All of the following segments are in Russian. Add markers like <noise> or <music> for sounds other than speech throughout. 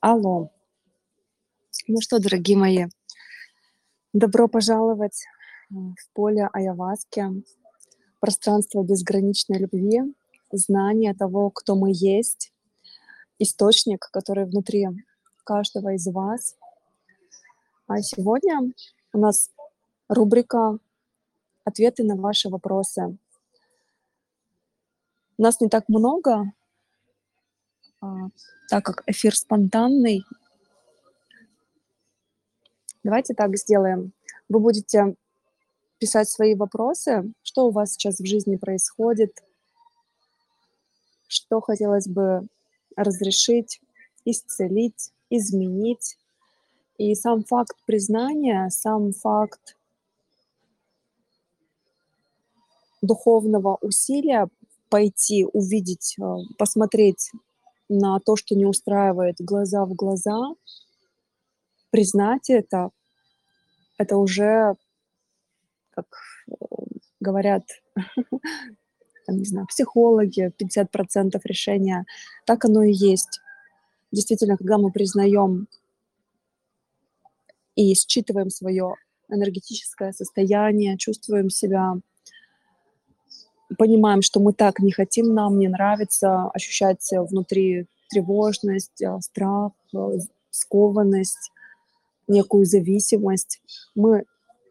Алло. Ну что, дорогие мои, добро пожаловать э, в поле Аяваски, пространство безграничной любви, знание того, кто мы есть, источник, который внутри каждого из вас. А сегодня у нас рубрика «Ответы на ваши вопросы». Нас не так много, так как эфир спонтанный. Давайте так сделаем. Вы будете писать свои вопросы, что у вас сейчас в жизни происходит, что хотелось бы разрешить, исцелить, изменить. И сам факт признания, сам факт духовного усилия пойти, увидеть, э, посмотреть на то, что не устраивает глаза в глаза, признать это, это уже, как э, говорят, <laughs> не знаю, психологи, 50% решения, так оно и есть. Действительно, когда мы признаем и считываем свое энергетическое состояние, чувствуем себя понимаем, что мы так не хотим, нам не нравится ощущать внутри тревожность, э, страх, э, скованность, некую зависимость. Мы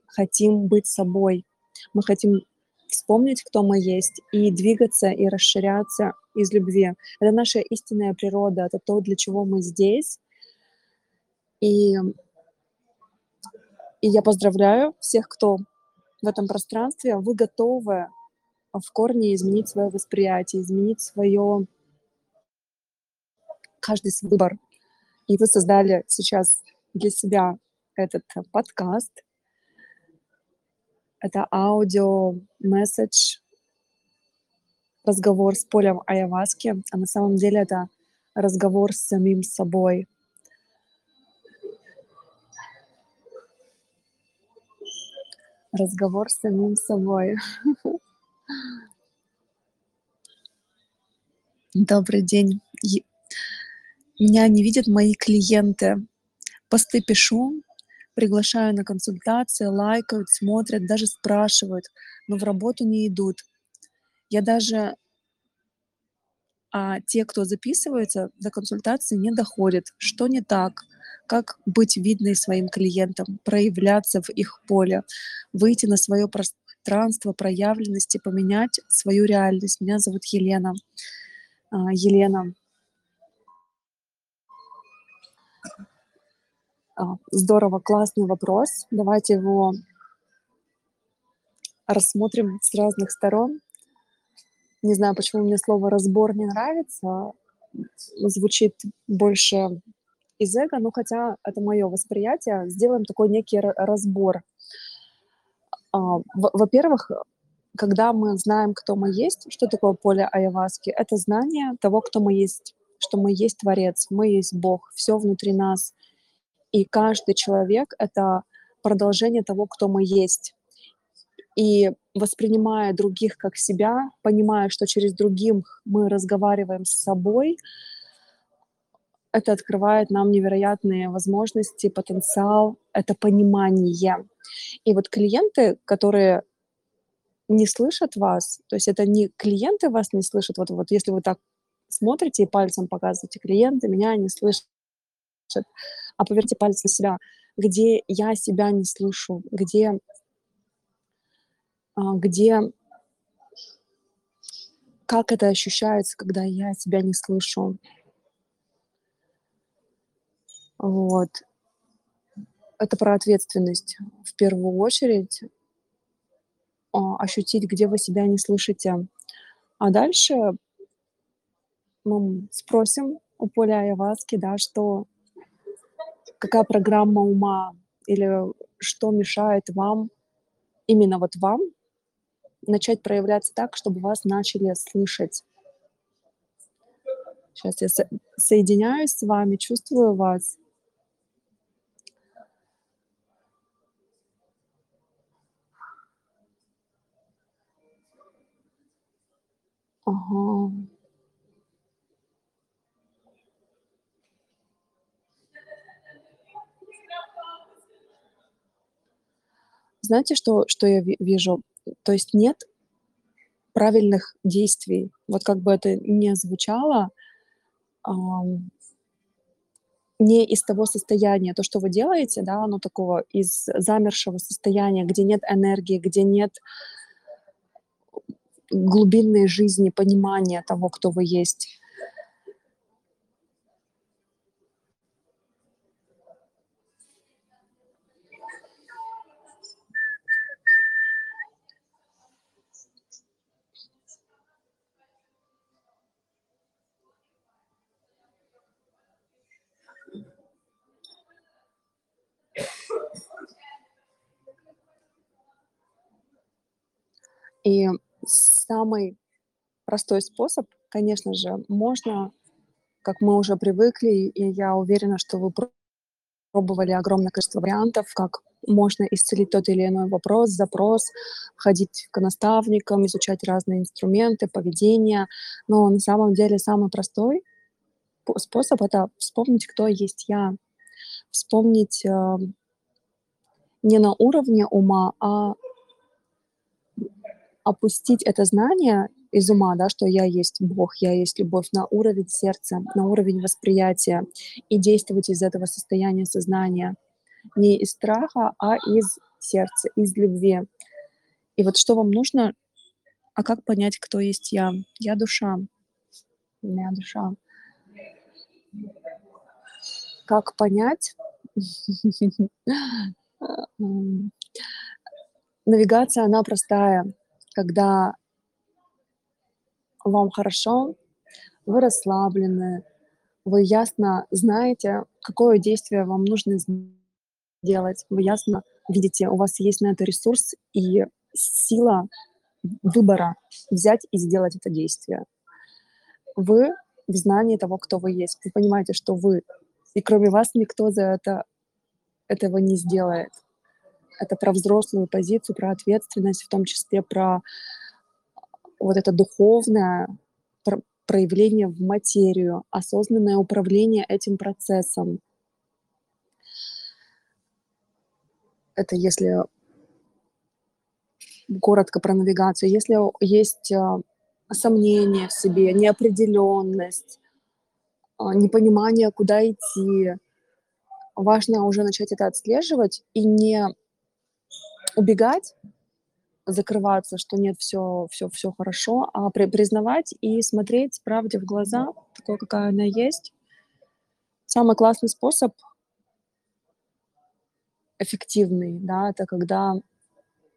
хотим быть собой, мы хотим вспомнить, кто мы есть, и двигаться, и расширяться из любви. Это наша истинная природа, это то, для чего мы здесь. И, и я поздравляю всех, кто в этом пространстве, вы готовы в корне изменить свое восприятие, изменить свое каждый свой выбор. И вы создали сейчас для себя этот подкаст. Это аудио, месседж, разговор с полем Аяваски, а на самом деле это разговор с самим собой. Разговор с самим собой. <laughs> Добрый день. Меня не видят мои клиенты. Посты пишу, приглашаю на консультации, лайкают, смотрят, даже спрашивают, но в работу не идут. Я даже а те, кто записывается, до консультации не доходят. Что не так? Как быть видной своим клиентам, проявляться в их поле, выйти на свое пространство проявленности, поменять свою реальность. Меня зовут Елена. А, Елена. А, здорово, классный вопрос. Давайте его рассмотрим с разных сторон. Не знаю, почему мне слово «разбор» не нравится. Звучит больше из эго, но хотя это мое восприятие, сделаем такой некий разбор. А, во-первых, когда мы знаем, кто мы есть, что такое поле Айаваски? Это знание того, кто мы есть, что мы есть Творец, мы есть Бог, все внутри нас. И каждый человек — это продолжение того, кто мы есть. И воспринимая других как себя, понимая, что через других мы разговариваем с собой, это открывает нам невероятные возможности, потенциал, это понимание. И вот клиенты, которые не слышат вас, то есть это не клиенты вас не слышат, вот, вот если вы так смотрите и пальцем показываете, клиенты меня не слышат, а поверьте палец на себя, где я себя не слышу, где, а, где как это ощущается, когда я себя не слышу. Вот это про ответственность в первую очередь, а, ощутить, где вы себя не слышите. А дальше мы спросим у Поля Айваски, да, что, какая программа ума или что мешает вам, именно вот вам, начать проявляться так, чтобы вас начали слышать. Сейчас я со- соединяюсь с вами, чувствую вас. Ага. Знаете, что, что я вижу? То есть нет правильных действий. Вот как бы это ни звучало, ам, не из того состояния, то, что вы делаете, да, оно такого из замершего состояния, где нет энергии, где нет глубинной жизни, понимания того, кто вы есть. И самый простой способ, конечно же, можно, как мы уже привыкли, и я уверена, что вы пробовали огромное количество вариантов, как можно исцелить тот или иной вопрос, запрос, ходить к наставникам, изучать разные инструменты, поведение. Но на самом деле самый простой по способ- это вспомнить, кто есть я. Вспомнить, а, не на уровне ума, а опустить это знание из ума, да, что я есть Бог, я есть любовь, на уровень сердца, на уровень восприятия и действовать из этого состояния сознания. Не из страха, а из сердца, из любви. И вот что вам нужно? А как понять, кто есть я? Я душа. Я душа. Как понять? <laughs> Навигация, она простая. Когда вам хорошо, вы расслаблены, вы ясно знаете, какое действие вам нужно сделать. Вы ясно видите, у вас есть на это ресурс и сила выбора взять и сделать это действие. Вы в знании того, кто вы есть. Вы понимаете, что вы, и кроме вас никто за это этого не сделает. Это про взрослую позицию, про ответственность, в том числе про вот это духовное пр проявление в материю, осознанное управление этим процессом. Это если коротко про навигацию. Если есть, а, сомнения в себе, неопределённость, а, непонимание, куда идти, важно уже начать это отслеживать и не убегать, закрываться, что нет, всё всё всё хорошо, а при признавать и смотреть правде в глаза, такой, какая она есть. Самый классный способ эффективный, да, это когда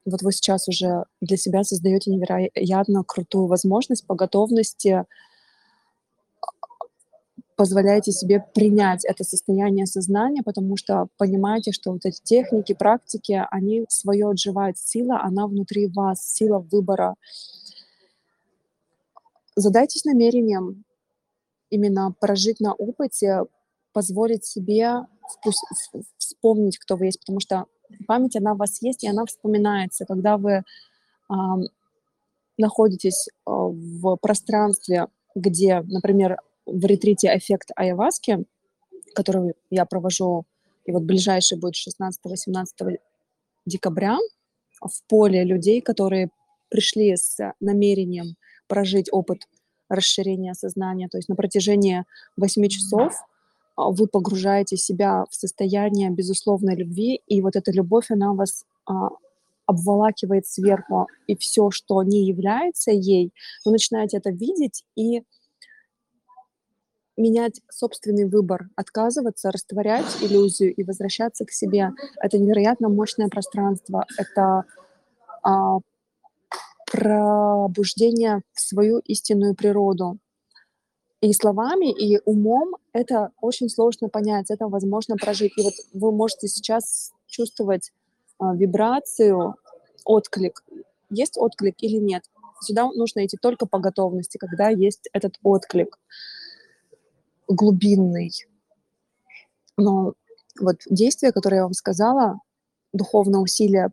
вот вы сейчас уже для себя создаёте невероятно крутую возможность по готовности позволяете себе принять это состояние сознания, потому что понимаете, что вот эти техники, практики, они своё отживают. Сила, она внутри вас, сила выбора. Задайтесь намерением именно прожить на опыте, позволить себе вспомнить, кто вы есть, потому что память, она в вас есть, и она вспоминается. Когда вы, ам, находитесь, а, в пространстве, где, например, в ретрите "Эффект Айаваски", который я провожу, и вот ближайший будет 16-18 декабря, в поле людей, которые пришли с намерением прожить опыт расширения сознания. То есть на протяжении 8 часов, а, вы погружаете себя в состояние безусловной любви, и вот эта любовь, она вас, а, обволакивает сверху, и всё, что не является ей, вы начинаете это видеть и менять собственный выбор, отказываться, растворять иллюзию и возвращаться к себе. Это невероятно мощное пространство. Это, а, пробуждение в свою истинную природу. И словами, и умом это очень сложно понять, это возможно прожить. И вот вы можете сейчас чувствовать, а, вибрацию, отклик. Есть отклик или нет? Сюда нужно идти только по готовности, когда есть этот отклик глубинный. Но вот действие, которое я вам сказала, духовное усилие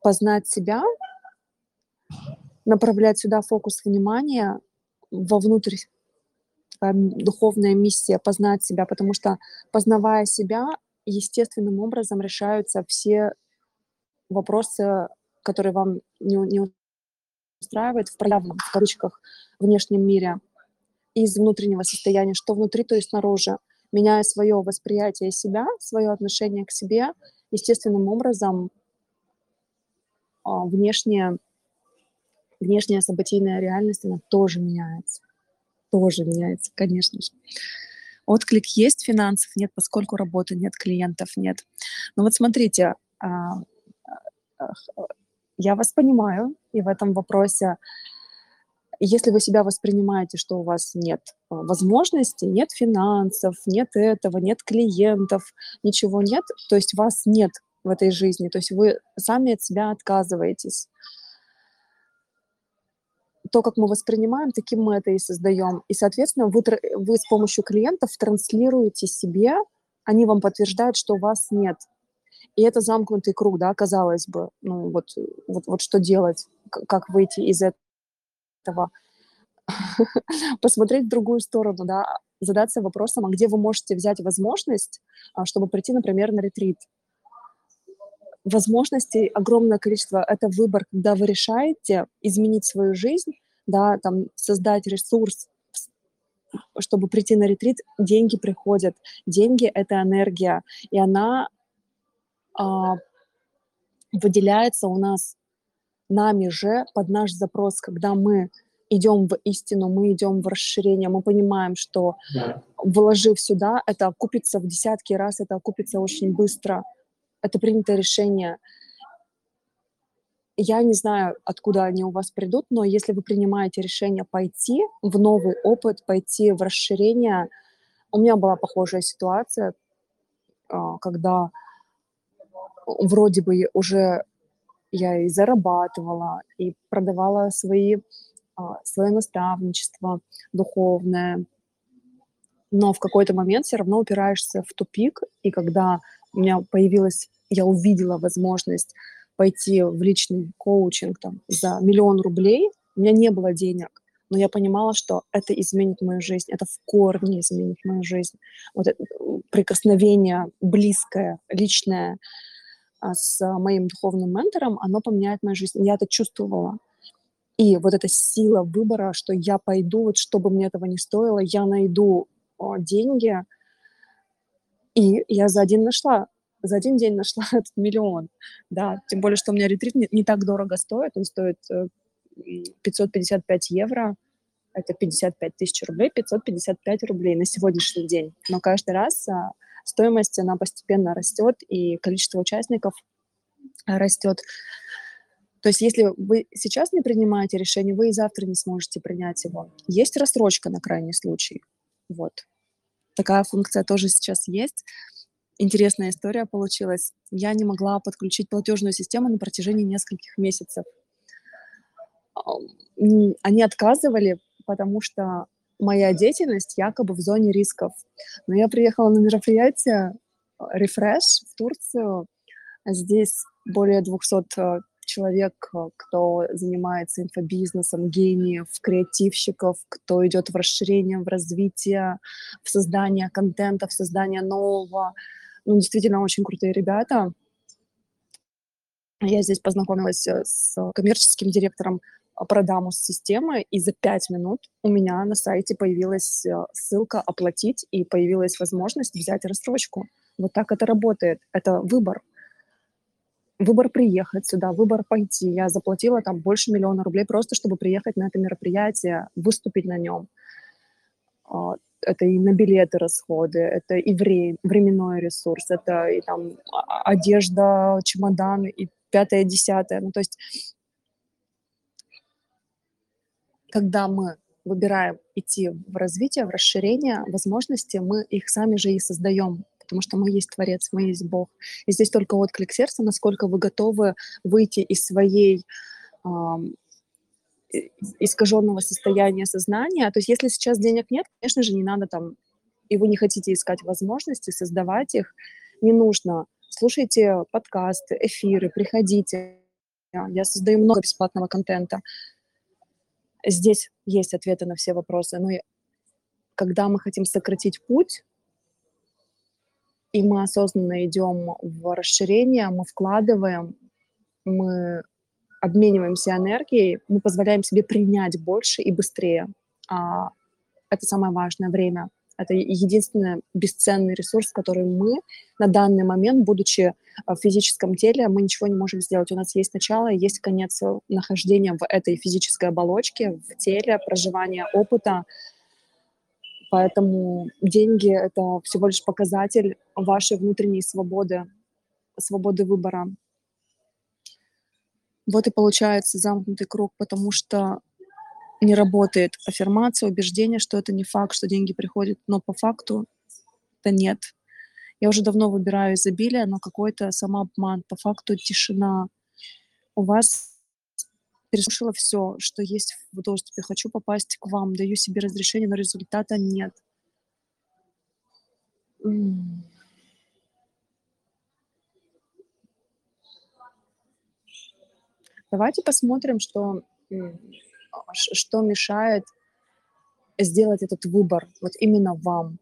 познать себя, направлять сюда фокус внимания вовнутрь, такая духовная миссия- познать себя, потому что, познавая себя, естественным образом решаются все вопросы, которые вам не не устраивают в проявленном, в кавычках, внешнем мире из внутреннего состояния, что внутри, то и снаружи. Меняя свое восприятие себя, свое отношение к себе, естественным образом а, внешняя внешняя событийная реальность, она тоже меняется. Тоже меняется, конечно же. Отклик есть, финансов нет, поскольку работы нет, клиентов нет. Но вот смотрите, а, а, я вас понимаю, и в этом вопросе, если вы себя воспринимаете, что у вас нет а, возможностей, нет финансов, нет этого, нет клиентов, ничего нет, то есть вас нет в этой жизни, то есть вы сами от себя отказываетесь. То, как мы воспринимаем, таким мы это и создаем. И, соответственно, вы, вы с помощью клиентов транслируете себе, они вам подтверждают, что вас нет. И это замкнутый круг, да, казалось бы. Ну, вот, вот, вот что делать, как выйти из этого. <laughs> Посмотреть в другую сторону, да, задаться вопросом, а где вы можете взять возможность, а, чтобы прийти, например, на ретрит возможностей огромное количество. Это выбор, когда вы решаете изменить свою жизнь, да, там, создать ресурс, чтобы прийти на ретрит, деньги приходят. Деньги — это энергия, и она а, выделяется у нас нами же под наш запрос, когда мы идем в истину, мы идем в расширение, мы понимаем, что вложив сюда, это окупится в десятки раз, это окупится очень быстро — это принятое решение. Я не знаю, откуда они у вас придут, но если вы принимаете решение пойти в новый опыт, пойти в расширение, у меня была похожая ситуация, а, когда вроде бы уже я и зарабатывала, и продавала свои, а, свое наставничество духовное, но в какой-то момент все равно упираешься в тупик, и когда у меня появилась, я увидела возможность пойти в личный коучинг там, за миллион рублей, у меня не было денег, но я понимала, что это изменит мою жизнь, это в корне изменит мою жизнь. Вот это прикосновение близкое, личное с моим духовным ментором, оно поменяет мою жизнь. Я это чувствовала. И вот эта сила выбора, что я пойду, вот что бы мне этого не стоило, я найду о, деньги, и я за один нашла, за один день нашла <laughs> этот миллион, да, тем более, что у меня ретрит не, не так дорого стоит, он стоит 555 э, евро, это 55 тысяч рублей, 555 рублей на сегодняшний день. Но каждый раз а, стоимость, она постепенно растет, и количество участников растет. То есть если вы сейчас не принимаете решение, вы и завтра не сможете принять его. Есть рассрочка на крайний случай. Вот. Такая функция тоже сейчас есть. Интересная история получилась. Я не могла подключить платежную систему на протяжении нескольких месяцев. Они отказывали, потому что моя деятельность якобы в зоне рисков. Но я приехала на мероприятие Refresh в Турцию. Здесь более 200 человек, э, кто занимается инфобизнесом, гениев, креативщиков, кто идет в расширение, в развитие, в создание контента, в создание нового. Ну, действительно, очень крутые ребята. Я здесь познакомилась э, с коммерческим директором Продамус системы, и за пять минут у меня на сайте появилась э, ссылка «Оплатить», и появилась возможность взять рассрочку. Вот так это работает. Это выбор выбор приехать сюда, выбор пойти. Я заплатила там больше миллиона рублей просто, чтобы приехать на это мероприятие, выступить на нем. А, это и на билеты расходы, это и вре- временной ресурс, это и там а, одежда, чемодан, и пятое, десятое. Ну, то есть, когда мы выбираем идти в развитие, в расширение возможности, мы их сами же и создаем потому что мы есть Творец, мы есть Бог. И здесь только отклик сердца, насколько вы готовы выйти из своей эм, искаженного состояния сознания. То есть если сейчас денег нет, конечно же, не надо там, и вы не хотите искать возможности, создавать их, не нужно. Слушайте подкасты, эфиры, приходите. Я создаю много бесплатного контента. Здесь есть ответы на все вопросы. Но когда мы хотим сократить путь, и мы осознанно идем в расширение, мы вкладываем, мы обмениваемся энергией, мы позволяем себе принять больше и быстрее. А, это самое важное время. Это единственный бесценный ресурс, который мы на данный момент, будучи в физическом теле, мы ничего не можем сделать. У нас есть начало, есть конец нахождения в этой физической оболочке, в теле, проживания опыта. Поэтому деньги — это всего лишь показатель вашей внутренней свободы, свободы выбора. Вот и получается замкнутый круг, потому что не работает аффирмация, убеждение, что это не факт, что деньги приходят, но по факту это нет. Я уже давно выбираю изобилие, но какой-то самообман, по факту тишина. У вас переслушала все, что есть в доступе. Хочу попасть к вам, даю себе разрешение, но результата нет. Давайте посмотрим, что что мешает сделать этот выбор вот именно вам?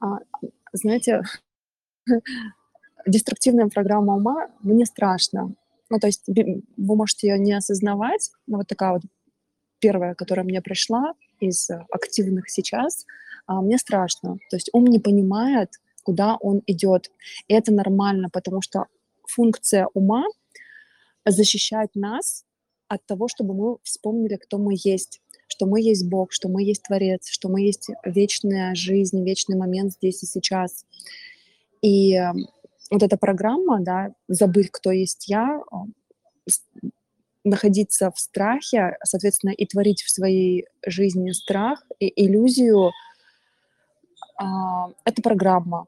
А, знаете, деструктивная программа ума, мне страшно. Ну, то есть вы можете ее не осознавать, но вот такая вот первая, которая мне пришла из активных сейчас, а, мне страшно. То есть ум не понимает, куда он идет. И это нормально, потому что функция ума защищать нас от того, чтобы мы вспомнили, кто мы есть, что мы есть Бог, что мы есть Творец, что мы есть вечная жизнь, вечный момент здесь и сейчас. И эм, вот эта программа, да, забыть, кто есть я, находиться в страхе, соответственно, и творить в своей жизни страх и иллюзию, а, это программа.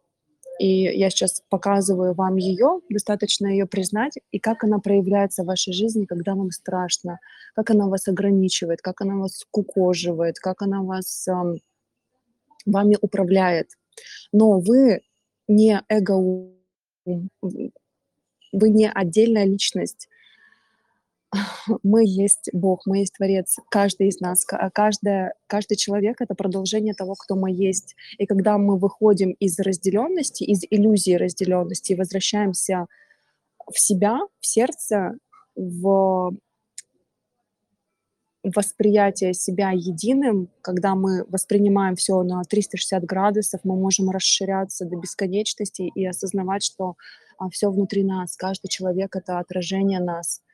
И я сейчас показываю вам ее, достаточно ее признать, и как она проявляется в вашей жизни, когда вам страшно, как она вас ограничивает, как она вас кукоживает, как она вас э, вами управляет. Но вы не эго, вы не отдельная личность, <laughs> мы есть Бог, мы есть Творец, каждый из нас, каждая, каждый человек — это продолжение того, кто мы есть. И когда мы выходим из разделенности, из иллюзии разделенности и возвращаемся в себя, в сердце, в восприятие себя единым, когда мы воспринимаем все на 360 градусов, мы можем расширяться до бесконечности и осознавать, что а, все внутри нас, каждый человек — это отражение нас —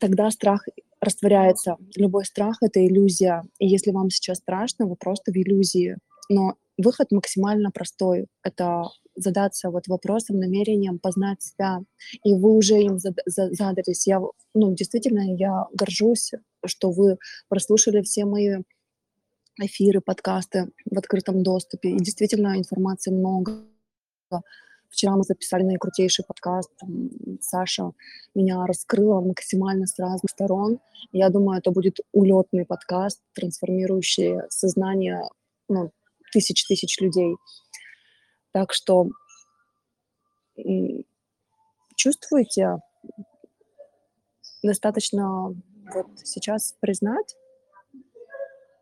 тогда страх растворяется. Любой страх — это иллюзия. И если вам сейчас страшно, вы просто в иллюзии. Но выход максимально простой. Это задаться вот вопросом, намерением познать себя. И вы уже им задались. Я, ну, действительно, я горжусь, что вы прослушали все мои эфиры, подкасты в открытом доступе. И действительно, информации много. Вчера мы записали наикрутейший подкаст. Саша меня раскрыла максимально с разных сторон. Я думаю, это будет улетный подкаст, трансформирующий сознание ну, тысяч тысяч людей. Так что чувствуете, достаточно вот сейчас признать,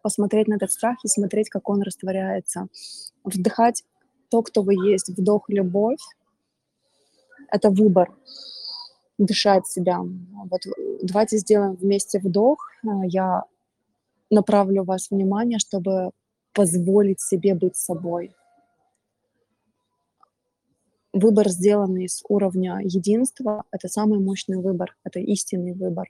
посмотреть на этот страх и смотреть, как он растворяется. Вдыхать то, кто вы есть, вдох, любовь, это выбор дышать себя. Вот давайте сделаем вместе вдох. Я направлю вас внимание, чтобы позволить себе быть собой. Выбор, сделанный с уровня единства, это самый мощный выбор, это истинный выбор.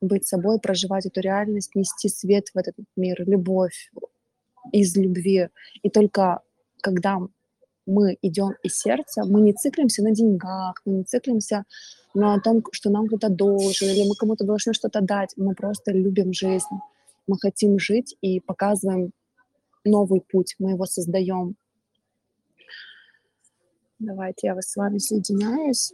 Быть собой, проживать эту реальность, нести свет в этот мир, любовь из любви. И только когда мы идем из сердца, мы не циклимся на деньгах, мы не циклимся на том, что нам кто-то должен, или мы кому-то должны что-то дать. Мы просто любим жизнь. Мы хотим жить и показываем новый путь, мы его создаем. Давайте я с вами соединяюсь.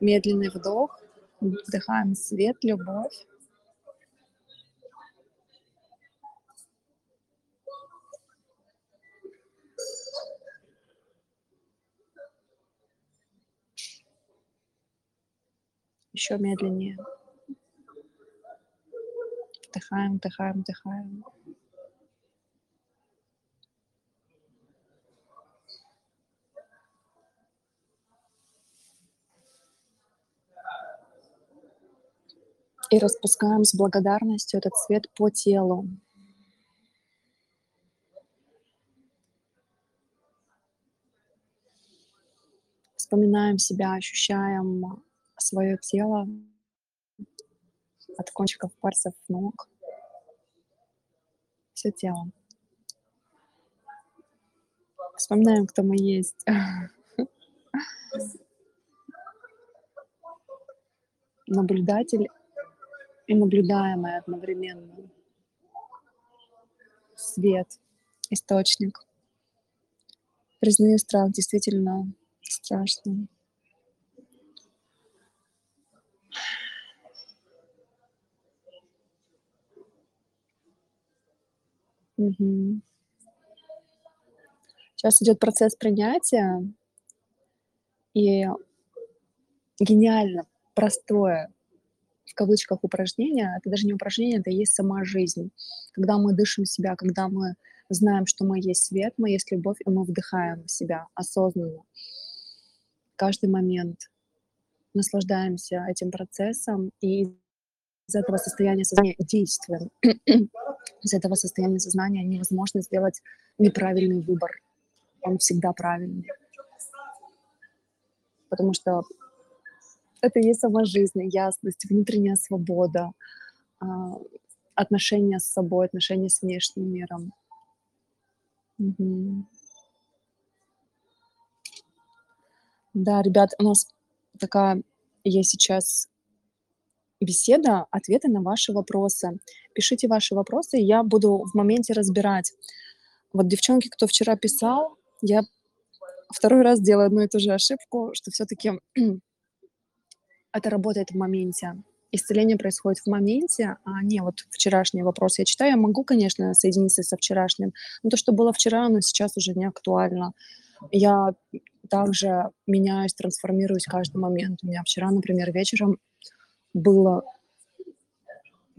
Медленный вдох, вдыхаем свет, любовь. Еще медленнее. Вдыхаем, вдыхаем, вдыхаем. И распускаем с благодарностью этот свет по телу. Вспоминаем себя, ощущаем свое тело от кончиков пальцев ног, все тело. Вспоминаем, кто мы есть. <laughs> Наблюдатель и наблюдаемое одновременно. Свет, источник. Признаю страх, действительно страшно. Мгм. Сейчас идет процесс принятия. И гениально простое в кавычках упражнение, это даже не упражнение, это и есть сама жизнь. Когда мы дышим себя, когда мы знаем, что мы есть свет, мы есть любовь, и мы вдыхаем себя осознанно. Каждый момент наслаждаемся этим процессом и из этого состояния сознания действуем. из этого состояния сознания невозможно сделать неправильный выбор. Он всегда правильный. Потому что это и есть сама жизнь, ясность, внутренняя свобода, а, отношения с собой, отношения с внешним миром. Мгм. Да, ребят, у нас такая есть сейчас беседа, ответы на ваши вопросы. Пишите ваши вопросы, я буду в моменте разбирать. Вот девчонки, кто вчера писал, я второй раз делаю одну и ту же ошибку, что все-таки это работает в моменте. Исцеление происходит в моменте, а не вот вчерашний вопрос. Я читаю, я могу, конечно, соединиться со вчерашним, но то, что было вчера, оно сейчас уже не актуально. Я также меняюсь, трансформируюсь каждый момент. У меня вчера, например, вечером было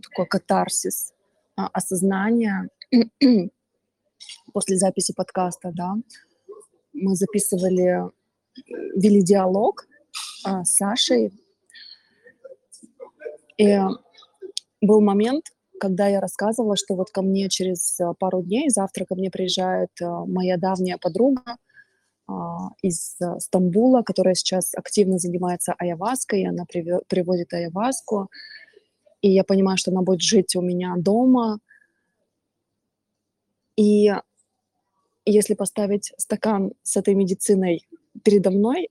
такой катарсис, а, осознание <clears throat> после записи подкаста, да. Мы записывали, вели диалог а, с Сашей, и был момент, когда я рассказывала, что вот ко мне через а, пару дней, завтра ко мне приезжает а, моя давняя подруга а, из Стамбула, которая сейчас активно занимается айаваской, и она приводит айаваску. И я понимаю, что она будет жить у меня дома. И если поставить стакан с этой медициной передо мной,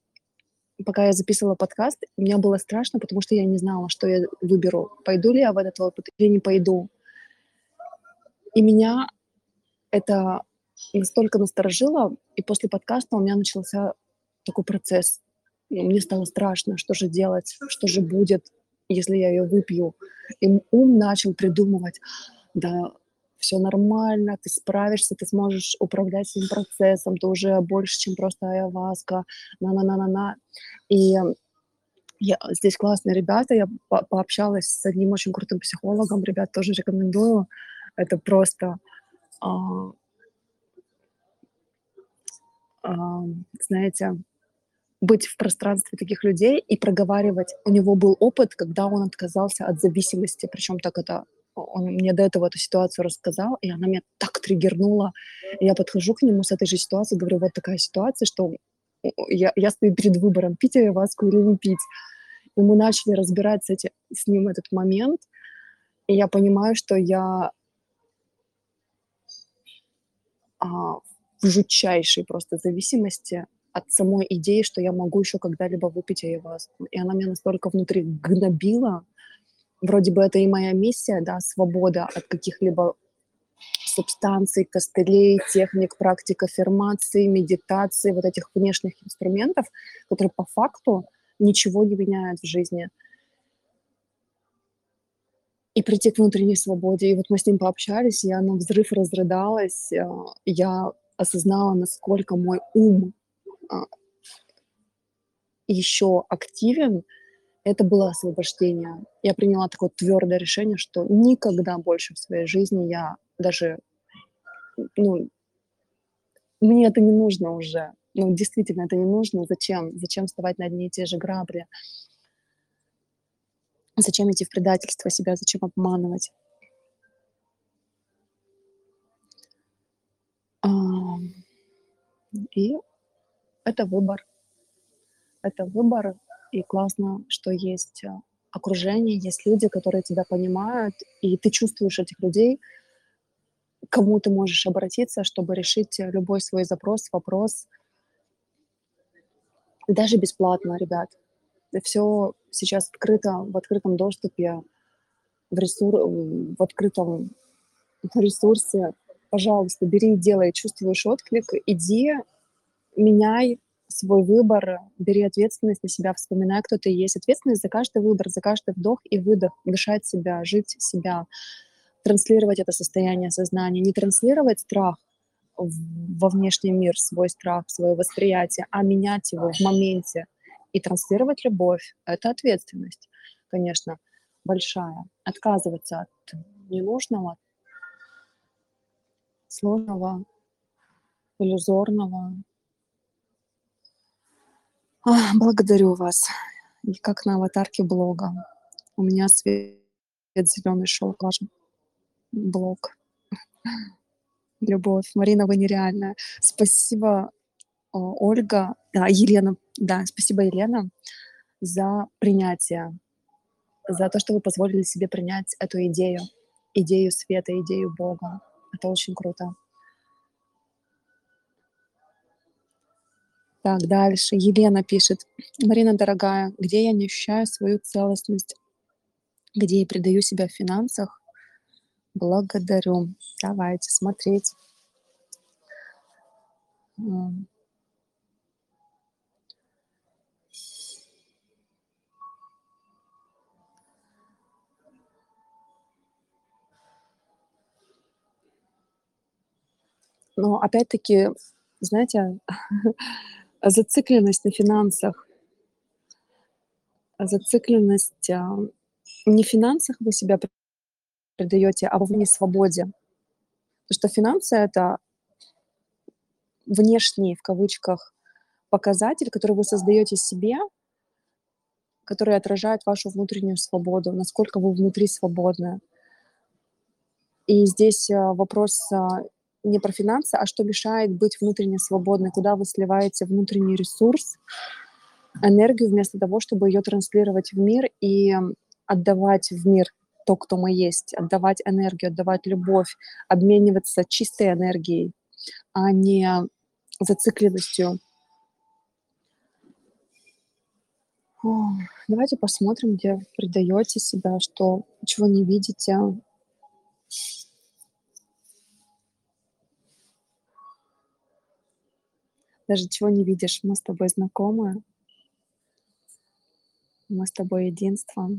пока я записывала подкаст, мне было страшно, потому что я не знала, что я выберу. Пойду ли я в этот опыт или не пойду. И меня это настолько насторожило, и после подкаста у меня начался такой процесс. Мне стало страшно, что же делать, что же будет, если я ее выпью. И ум начал придумывать, да, все нормально, ты справишься, ты сможешь управлять этим процессом, ты уже больше, чем просто айаваска, на-на-на-на-на. И я, здесь классные ребята, я по пообщалась с одним очень крутым психологом, ребят тоже рекомендую. Это просто, а, а, знаете, быть в пространстве таких людей и проговаривать. У него был опыт, когда он отказался от зависимости, причем так это он мне до этого эту ситуацию рассказал, и она меня так триггернула. И я подхожу к нему с этой же ситуацией, говорю, вот такая ситуация, что я, я стою перед выбором, пить ayahuasca или не пить. И мы начали разбирать с, эти, с ним этот момент. И я понимаю, что я а, в жутчайшей просто зависимости от самой идеи, что я могу еще когда-либо выпить ayahuasку. И она меня настолько внутри гнобила. Вроде бы это и моя миссия, да, свобода от каких-либо субстанций, костылей, техник, практик аффирмации, медитации, вот этих внешних инструментов, которые по факту ничего не меняют в жизни. И прийти к внутренней свободе. И вот мы с ним пообщались, я на взрыв разрыдалась, а, я осознала, насколько мой ум а, еще активен, это было освобождение. Я приняла такое твердое решение, что никогда больше в своей жизни я даже, ну, мне это не нужно уже. Ну, действительно, это не нужно. Зачем? Зачем вставать на одни и те же грабли? Зачем идти в предательство себя? Зачем обманывать? И это выбор. Это выбор, и классно, что есть э, окружение, есть люди, которые тебя понимают, и ты чувствуешь этих людей, кому ты можешь обратиться, чтобы решить любой свой запрос, вопрос. Даже бесплатно, ребят. Все сейчас открыто, в открытом доступе, в, ресур... в открытом ресурсе. Пожалуйста, бери, делай, чувствуешь отклик, иди, меняй свой выбор, бери ответственность на себя, вспоминай, кто ты есть. Ответственность за каждый выбор, за каждый вдох и выдох, дышать себя, жить себя, транслировать это состояние сознания, не транслировать страх во внешний мир, свой страх, свое восприятие, а менять его в моменте и транслировать любовь. Это ответственность, конечно, большая. Отказываться от ненужного, сложного, иллюзорного, благодарю вас. И как на аватарке блога. У меня свет зеленый шел ваш блог. Любовь. Марина, вы нереальная. Спасибо, Ольга, да, Елена, да, спасибо, Елена, за принятие, за то, что вы позволили себе принять эту идею, идею света, идею Бога. Это очень круто. Так, дальше. Елена пишет. Марина, дорогая, где я не ощущаю свою целостность, где я предаю себя в финансах? Благодарю. Давайте смотреть. Но опять-таки, знаете, <laughs> зацикленность на финансах, зацикленность а, не в финансах вы себя предаете, а во свободе. Потому что финансы — это внешний, в кавычках, показатель, который вы создаете себе, который отражает вашу внутреннюю свободу, насколько вы внутри свободны. И здесь а, вопрос а, не про финансы, а что мешает быть внутренне свободной, куда вы сливаете внутренний ресурс, энергию вместо того, чтобы ее транслировать в мир и отдавать в мир то, кто мы есть, отдавать энергию, отдавать любовь, обмениваться чистой энергией, а не зацикленностью. Давайте посмотрим, где предаете себя, что, чего не видите, даже чего не видишь. Мы с тобой знакомы. Мы с тобой единство.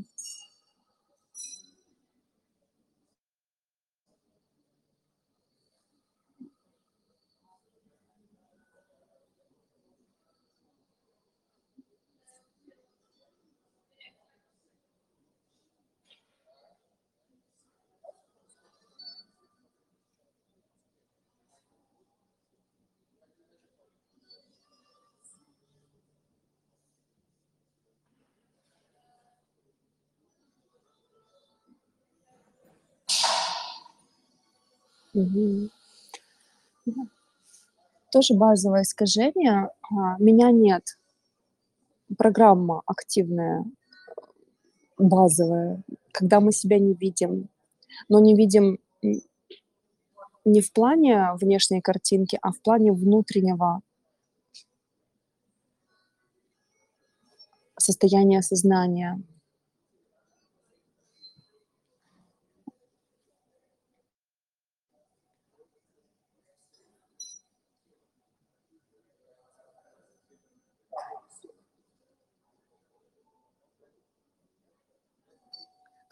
Мгм. Тоже базовое искажение. А, меня нет. Программа активная, базовая, когда мы себя не видим, но не видим не в плане внешней картинки, а в плане внутреннего состояния сознания.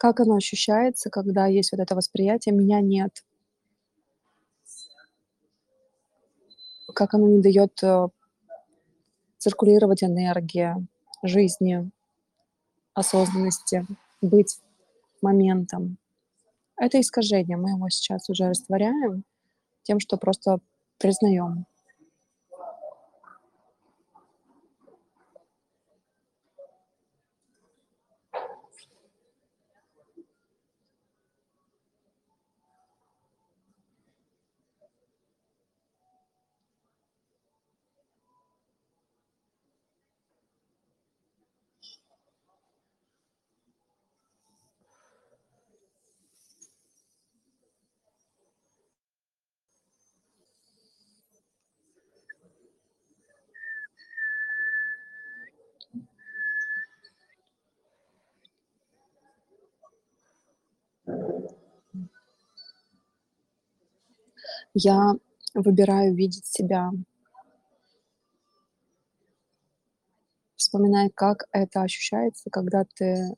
Как оно ощущается, когда есть вот это восприятие "меня нет"? Как оно не даёт, э, циркулировать энергия, жизни, осознанности, быть моментом? Это искажение, мы его сейчас уже растворяем тем, что просто признаём. Я выбираю видеть себя. Вспоминай, как это ощущается, когда ты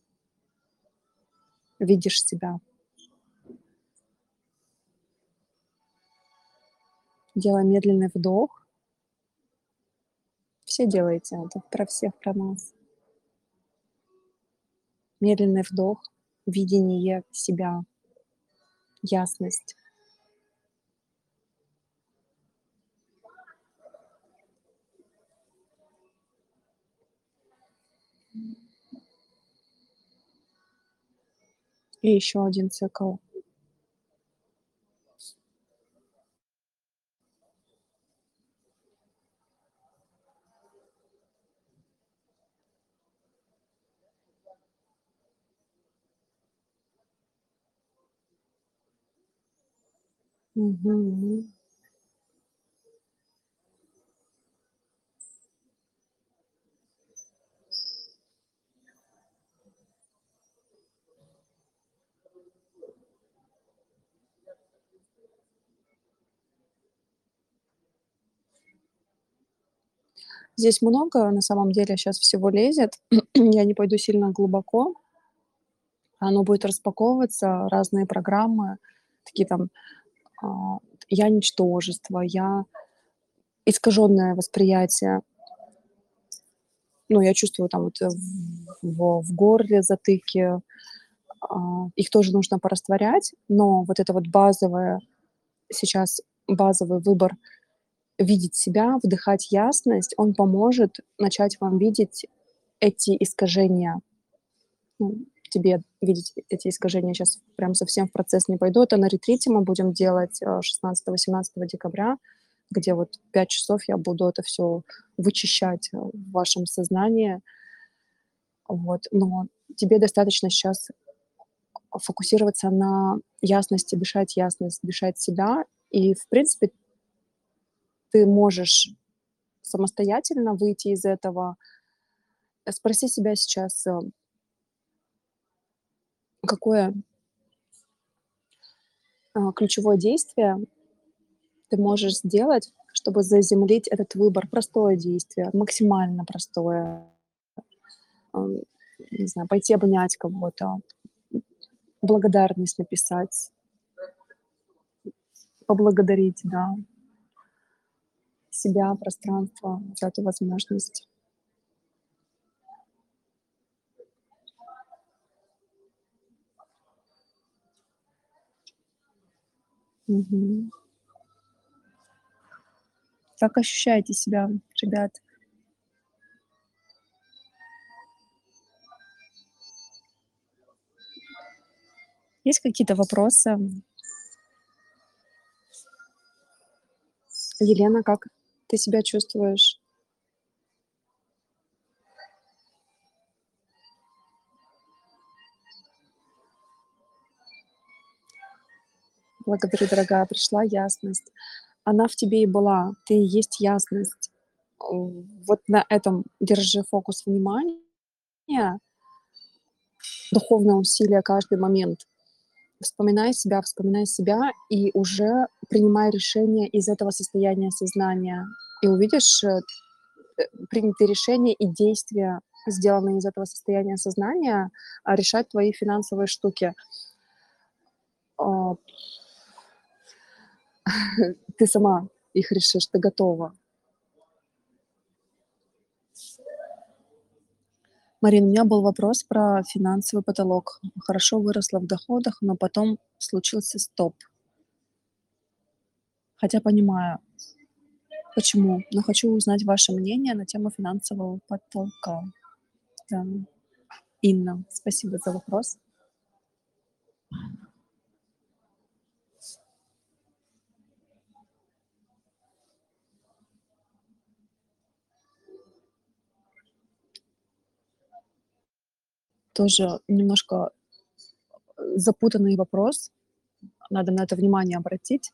видишь себя. Делай медленный вдох. Все делайте это, про всех про нас. Медленный вдох, видение себя, ясность. И ещё один цикл. Мгм. Здесь много на самом деле щас всего лезет. <clears throat> Я не пойду сильно глубоко. Оно будет распаковываться, разные программы, такие там, а, я ничтожество, я искажённое восприятие. Ну, я чувствую там вот в в в горле затыки. А, их тоже нужно порастворять, но вот это вот базовое сейчас, базовый выбор видеть себя, вдыхать ясность, он поможет начать вам видеть эти искажения. Ну, тебе видеть эти искажения щас прям совсем в процесс не пойду. Это на ретрите мы будем делать, э, 16-18 декабря, где вот 5 часов я буду это всё вычищать, э, в вашем сознании. Вот, но тебе достаточно сейчас фокусироваться на ясности, дышать ясность, дышать себя. И, в принципе ты можешь самостоятельно выйти из этого. Э, спроси себя сейчас, э какое а, ключевое действие ты можешь сделать, чтобы заземлить этот выбор? Простое действие, максимально простое. Ам, не знаю, пойти обнять кого-то, благодарность написать. Поблагодарить, да. Себя, пространство за эту возможность. Мгм. Как ощущаете себя, ребят? Есть какие-то вопросы? Елена, как ты себя чувствуешь? Благодарю, дорогая, пришла ясность. Она в тебе и была, ты и есть ясность. Э, вот на этом держи фокус внимания. Духовное усилие каждый момент. Вспоминай себя, вспоминай себя и уже принимай решение из этого состояния сознания. И увидишь э, э, принятые решения и действия, сделанные из этого состояния сознания, а, решать твои финансовые штуки. А, <laughs> ты сама их решишь, ты готова. Марин, у меня был вопрос про финансовый потолок. Хорошо выросла в доходах, но потом случился стоп. Хотя понимаю, почему, но хочу узнать ваше мнение на тему финансового потолка. Да. Инна, спасибо за вопрос. Тоже немножко э, запутанный вопрос. Надо на это внимание обратить.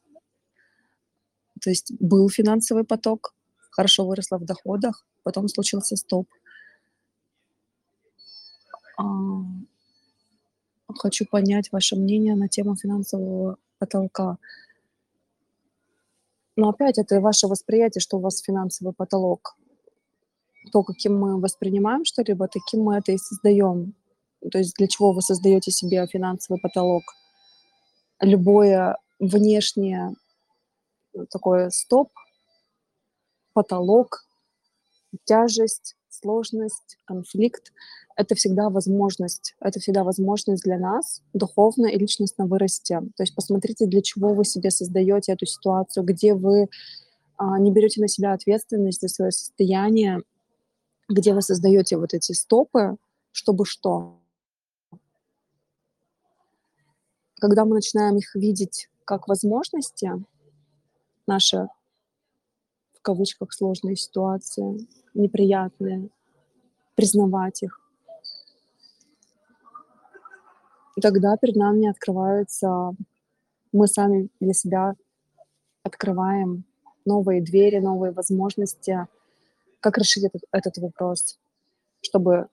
То есть был финансовый поток, хорошо выросла в доходах, потом случился стоп. А, хочу понять ваше мнение на тему финансового потолка. Но опять это ваше восприятие, что у вас финансовый потолок. То, каким мы воспринимаем что-либо, таким мы это и создаем. То есть для чего вы создаете себе финансовый потолок? Любое внешнее э, такое стоп, потолок, тяжесть, сложность, конфликт — это всегда возможность. Это всегда возможность для нас духовно и личностно вырасти. То есть посмотрите, для чего вы себе создаете эту ситуацию, где вы а, не берете на себя ответственность за свое состояние, где вы создаете вот эти стопы, чтобы что? Когда мы начинаем их видеть как возможности, наши, в кавычках, сложные ситуации, неприятные, признавать их, тогда перед нами открываются, мы сами для себя открываем новые двери, новые возможности, как решить этот, этот вопрос, чтобы,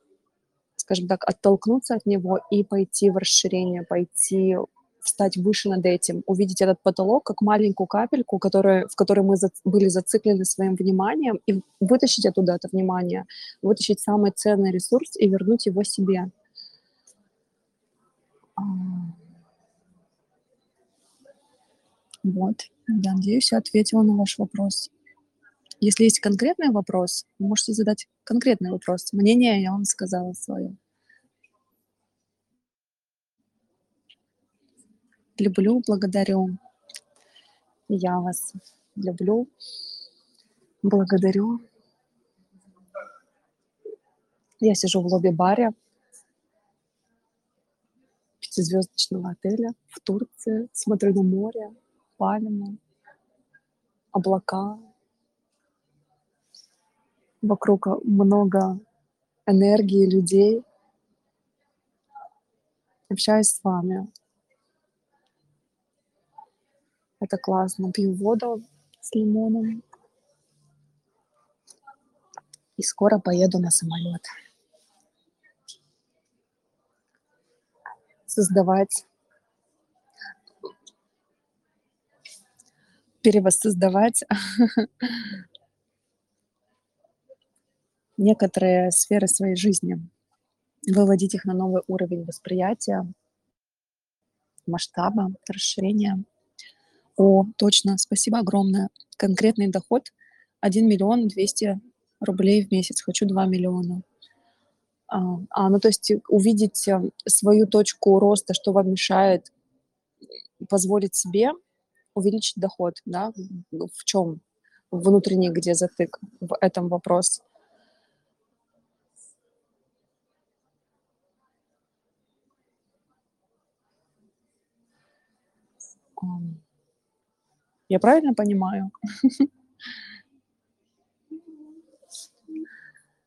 скажем так, оттолкнуться от него и пойти в расширение, пойти встать выше над этим, увидеть этот потолок как маленькую капельку, которая, в которой мы за, были зациклены своим вниманием, и вытащить оттуда это внимание, вытащить самый ценный ресурс и вернуть его себе. А. Вот, я надеюсь, я ответила на ваш вопрос. Если есть конкретный вопрос, вы можете задать конкретный вопрос. Мнение я вам сказала свое. Люблю, благодарю. Я вас люблю, благодарю. Я сижу в лобби-баре пятизвездочного отеля в Турции, смотрю на море, пальмы, облака. Вокруг много энергии людей. Общаюсь с вами. Это классно. Пью воду с лимоном. И скоро поеду на самолет. Создавать, перевоссоздавать некоторые сферы своей жизни, выводить их на новый уровень восприятия, масштаба, расширения – о, точно, спасибо огромное. Конкретный доход 1 миллион 200 рублей в месяц. Хочу 2 миллиона. А, а, ну, то есть увидеть э, свою точку роста, что вам мешает позволить себе увеличить доход, да, в чем внутренний, где затык в этом вопрос. Um. Я правильно понимаю?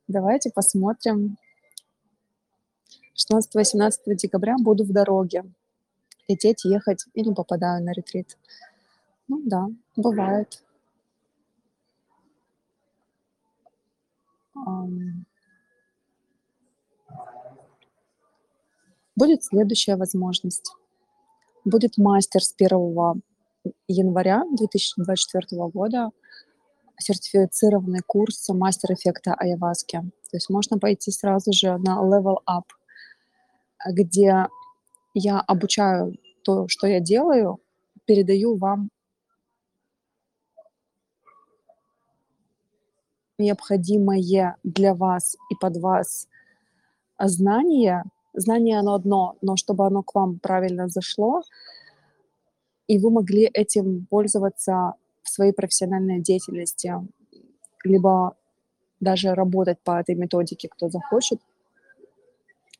Давайте посмотрим. 16-18 декабря буду в дороге. лететь, ехать и не попадаю на ретрит. Ну да, бывает. Будет следующая возможность. Будет мастер с 1 января 2024 года, сертифицированный курс мастер эффекта айаваски. То есть можно пойти сразу же на level up, где я обучаю то, что я делаю, передаю вам необходимое для вас и под вас знание. Знание, оно одно, но чтобы оно к вам правильно зашло, и вы могли этим пользоваться в своей профессиональной деятельности, либо даже работать по этой методике, кто захочет.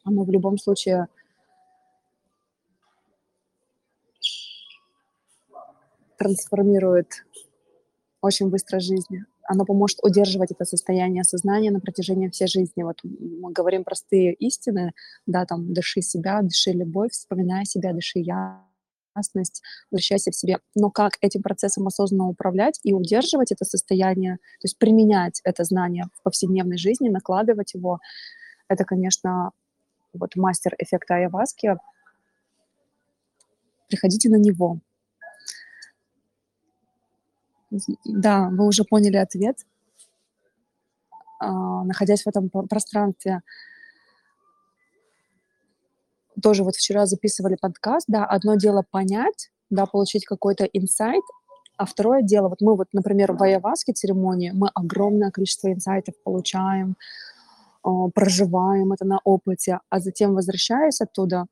Оно в любом случае трансформирует очень быстро жизнь. Оно поможет удерживать это состояние сознания на протяжении всей жизни. Вот мы говорим простые истины, да, там, дыши себя, дыши любовь, вспоминай себя, дыши ясность, возвращайся в себе. Но как этим процессом осознанно управлять и удерживать это состояние, то есть применять это знание в повседневной жизни, накладывать его, это, конечно, вот мастер эффекта Айаваски. Приходите на него, да, вы уже поняли ответ. А, находясь в этом пространстве тоже вот вчера записывали подкаст, да, одно дело понять, да, получить какой-то инсайт, а второе дело, вот мы вот, например, в Айаваске церемонии, мы огромное количество инсайтов получаем, а, проживаем это на опыте, а затем, возвращаясь оттуда,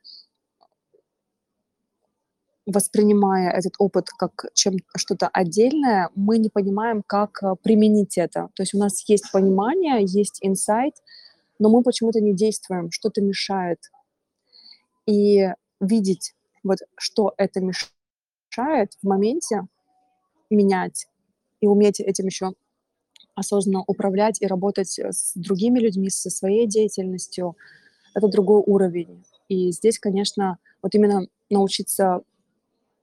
воспринимая этот опыт как чем что-то отдельное, мы не понимаем, как э, применить это. То есть у нас есть понимание, есть инсайт, но мы почему-то не действуем, что-то мешает. И видеть, вот что это мешает в моменте, менять и уметь этим еще осознанно управлять и работать с другими людьми, со своей деятельностью, это другой уровень. И здесь, конечно, вот именно научиться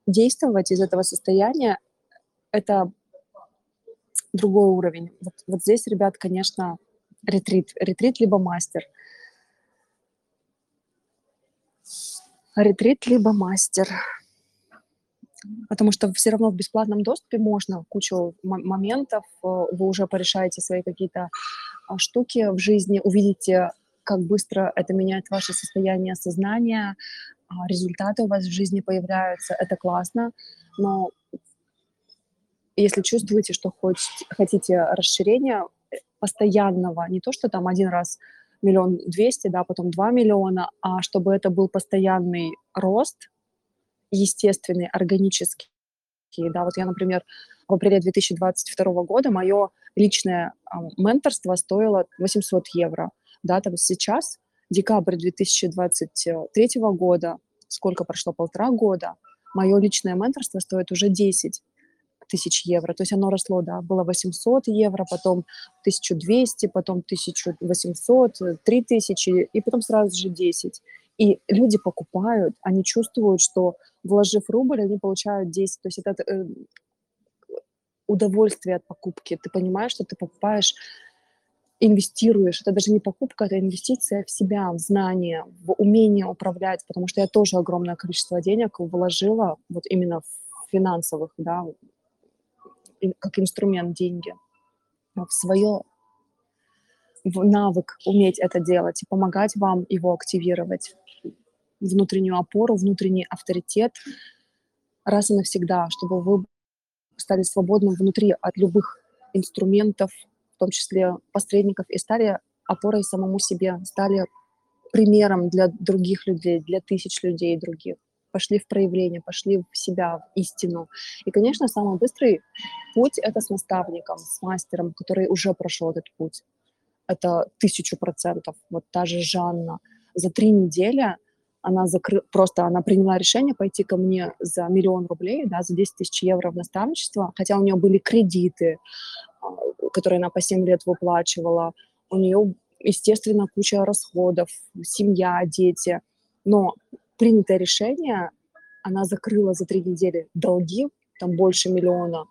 действовать из этого состояния, это другой уровень. Вот, вот здесь, ребят, конечно, ретрит. Ретрит либо мастер. Ретрит либо мастер. Потому что все равно в бесплатном доступе можно кучу моментов, э, вы уже порешаете свои какие-то а, штуки в жизни, увидите, как быстро это меняет ваше состояние сознания, а, результаты у вас в жизни появляются, это классно, но если чувствуете, что хотите, хотите расширения э, постоянного, не то, что там один раз миллион двести, да, потом два миллиона, а чтобы это был постоянный рост, естественный, органический. Да, вот я, например, в апреле 2022 года мое личное э, менторство стоило 800 евро. Да, там сейчас декабрь 2023 года, сколько прошло, полтора года, мое личное менторство стоит уже 10 тысяч евро. То есть оно росло, да, было 800 евро, потом 1200, потом 1800, 3000, и потом сразу же 10. И люди покупают, они чувствуют, что вложив рубль, они получают 10. То есть это э, удовольствие от покупки. Ты понимаешь, что ты покупаешь инвестируешь. Это даже не покупка, это инвестиция в себя, в знания, в умение управлять, потому что я тоже огромное количество денег вложила вот именно в финансовых, да, как инструмент деньги, в свое в навык уметь это делать и помогать вам его активировать, внутреннюю опору, внутренний авторитет раз и навсегда, чтобы вы стали свободным внутри от любых инструментов, в том числе посредников, и стали опорой самому себе, стали примером для других людей, для тысяч людей других. Пошли в проявление, пошли в себя, в истину. И, конечно, самый быстрый путь — это с наставником, с мастером, который уже прошел этот путь. Это тысячу процентов. Вот та же Жанна. За три недели она закры... просто она приняла решение пойти ко мне за миллион рублей, да, за 10 тысяч евро в наставничество, хотя у нее были кредиты, а, которые она по 7 лет выплачивала. У нее, естественно, куча расходов, семья, дети. Но принятое решение она закрыла за 3 недели долги, там больше миллиона,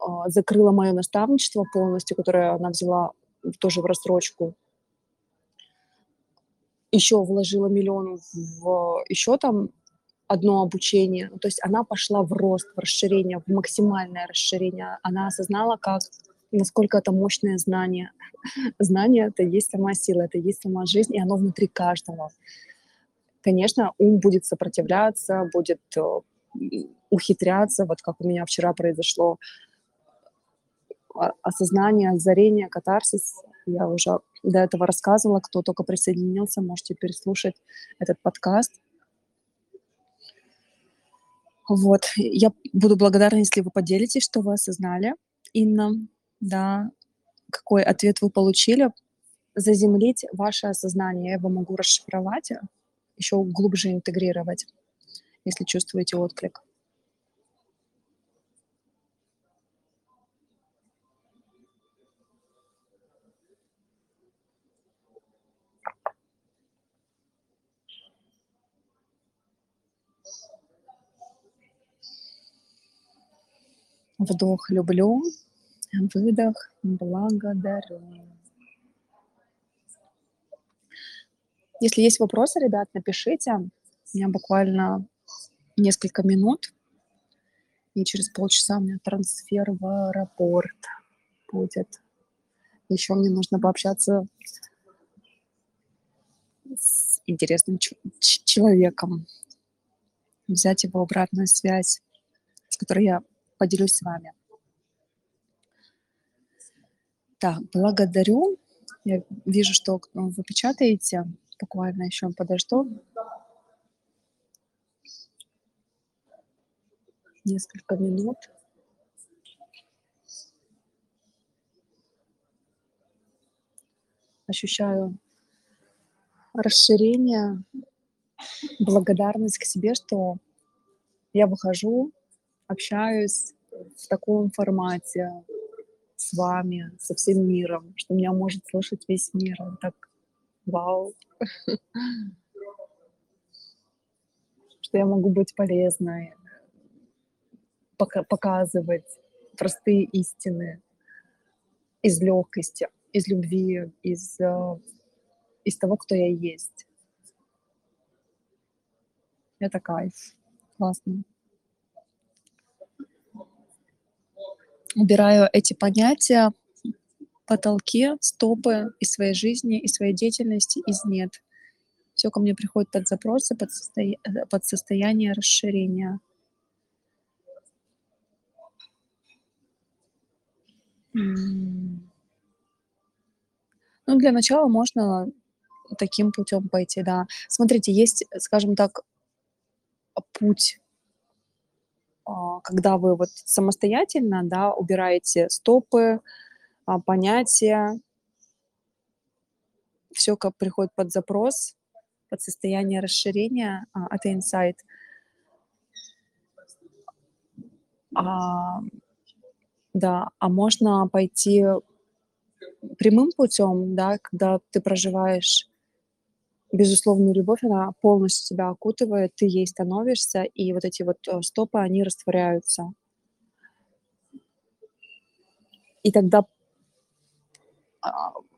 а, закрыла мое наставничество полностью, которое она взяла тоже в рассрочку. Еще вложила миллион в еще там одно обучение. Ну, то есть она пошла в рост, в расширение, в максимальное расширение. Она осознала, как насколько это мощное знание. <laughs> Знание — это есть сама сила, это есть сама жизнь, и оно внутри каждого. Конечно, ум будет сопротивляться, будет э, ухитряться, вот как у меня вчера произошло осознание, озарение, катарсис. Я уже до этого рассказывала, кто только присоединился, можете переслушать этот подкаст. Вот, я буду благодарна, если вы поделитесь, что вы осознали, Инна, да, какой ответ вы получили. Заземлить ваше осознание, я его могу расшифровать, еще глубже интегрировать, если чувствуете отклик. Вдох люблю, выдох благодарю. Если есть вопросы, ребят, напишите. У меня буквально несколько минут, и через полчаса у меня трансфер в аэропорт будет. Еще мне нужно пообщаться с интересным человеком, взять его обратную связь, с которой я поделюсь с вами. Так, благодарю. Я вижу, что вы печатаете. Буквально еще подожду. Несколько минут. Ощущаю расширение, благодарность к себе, что я выхожу общаюсь в таком формате с вами, со всем миром, что меня может слышать весь мир. Так, вау. Что я могу быть полезной, показывать простые истины из легкости, из любви, из, э, из того, кто я есть. Это кайф. Классно. убираю эти понятия, потолки, стопы из своей жизни, из своей деятельности, из нет. Все ко мне приходит под запросы, под, состоя... под состояние расширения. Ну, для начала можно таким путем пойти, да. Смотрите, есть, скажем так, путь а, когда вы вот самостоятельно, да, убираете стопы, а, понятия, все как приходит под запрос, под состояние расширения, а, это инсайт. А, да, а можно пойти прямым путем, да, когда ты проживаешь безусловную любовь, она полностью тебя окутывает, ты ей становишься, и вот эти вот э, стопы, они растворяются. И тогда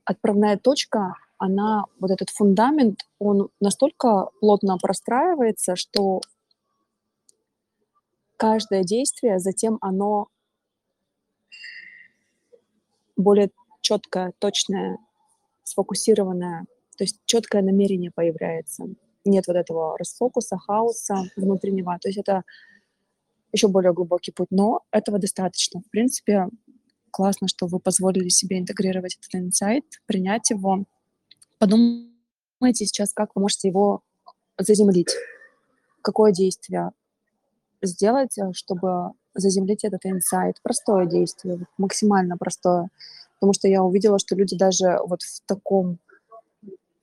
отправная точка, она, вот этот фундамент, он настолько плотно простраивается, что каждое действие, затем оно более четкое, точное, сфокусированное, то есть четкое намерение появляется. Нет вот этого расфокуса, хаоса внутреннего. То есть это еще более глубокий путь, но этого достаточно. В принципе, классно, что вы позволили себе интегрировать этот инсайт, принять его. Подумайте сейчас, как вы можете его заземлить. Какое действие сделать, чтобы заземлить этот инсайт? Простое действие, максимально простое. Потому что я увидела, что люди даже вот в таком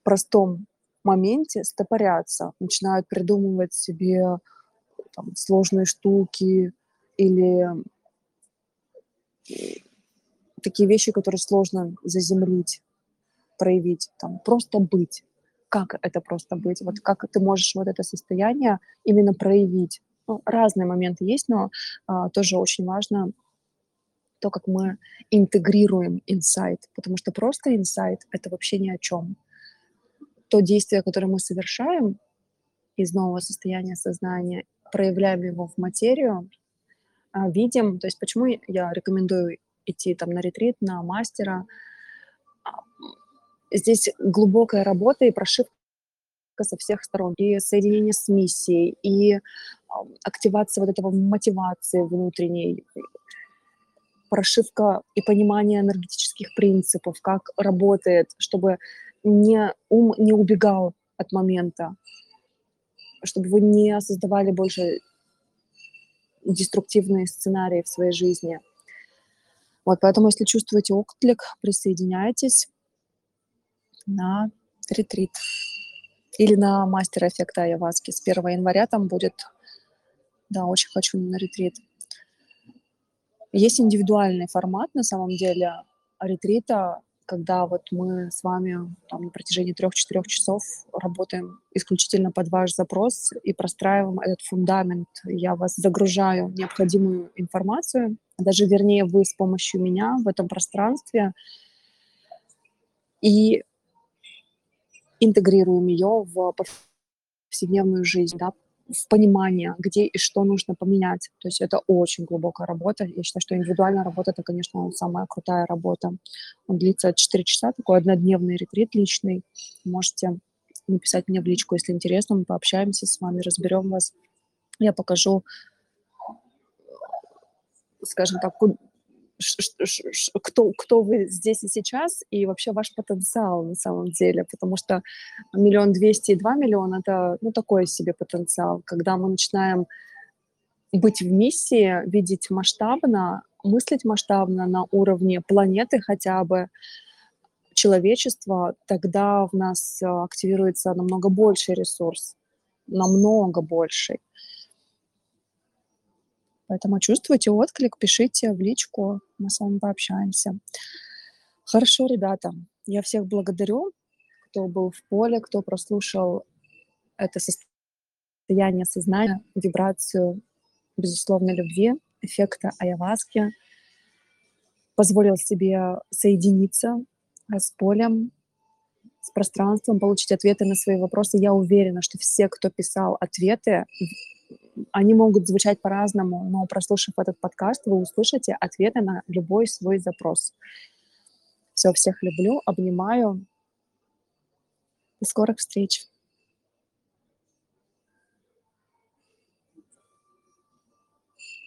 простом моменте стопорятся, начинают придумывать себе там, сложные штуки или такие вещи, которые сложно заземлить, проявить, там, просто быть. как это просто быть, вот как ты можешь вот это состояние именно проявить. Ну, разные моменты есть, но а, тоже очень важно то, как мы интегрируем инсайт, потому что просто инсайт — это вообще ни о чем. То действие, которое мы совершаем из нового состояния сознания, проявляем его в материю, а, видим, то есть почему я рекомендую идти там на ретрит, на мастера. А, здесь глубокая работа и прошивка со всех сторон, и соединение с миссией, и активация вот этого мотивации внутренней, прошивка и понимание энергетических принципов, как работает, чтобы не, ум не убегал от момента, чтобы вы не создавали больше деструктивные сценарии в своей жизни. Вот, поэтому, если чувствуете отклик, присоединяйтесь на ретрит или на мастер эффекта Айаваски. С 1 января там будет, да, очень хочу на ретрит. Есть индивидуальный формат, на самом деле, ретрита, когда вот мы с вами там, на протяжении трех-четырех часов работаем исключительно под ваш запрос и простраиваем этот фундамент. Я вас загружаю необходимую информацию, даже вернее вы с помощью меня в этом пространстве и интегрируем ее в повседневную жизнь, да, в понимание, где и что нужно поменять. То есть это очень глубокая работа. Я считаю, что индивидуальная работа — это, конечно, самая крутая работа. Он длится 4 часа, такой однодневный ретрит личный. Можете написать мне в личку, если интересно, мы пообщаемся с вами, разберем вас. Я покажу, скажем так, кто, кто вы здесь и сейчас, и вообще ваш потенциал на самом деле, потому что миллион двести и два миллиона — это, ну, такой себе потенциал. Когда мы начинаем быть в миссии, видеть масштабно, мыслить масштабно на уровне планеты хотя бы, человечества, тогда в нас э, активируется намного больший ресурс, намного больший. Поэтому чувствуйте отклик, пишите в личку, мы с вами пообщаемся. Хорошо, ребята, я всех благодарю, кто был в поле, кто прослушал это состояние сознания, вибрацию безусловной любви, эффекта айаваски, позволил себе соединиться с полем, с пространством, получить ответы на свои вопросы. Я уверена, что все, кто писал ответы, они могут звучать по-разному, но прослушав этот подкаст, вы услышите ответы на любой свой запрос. Все, всех люблю, обнимаю. До скорых встреч.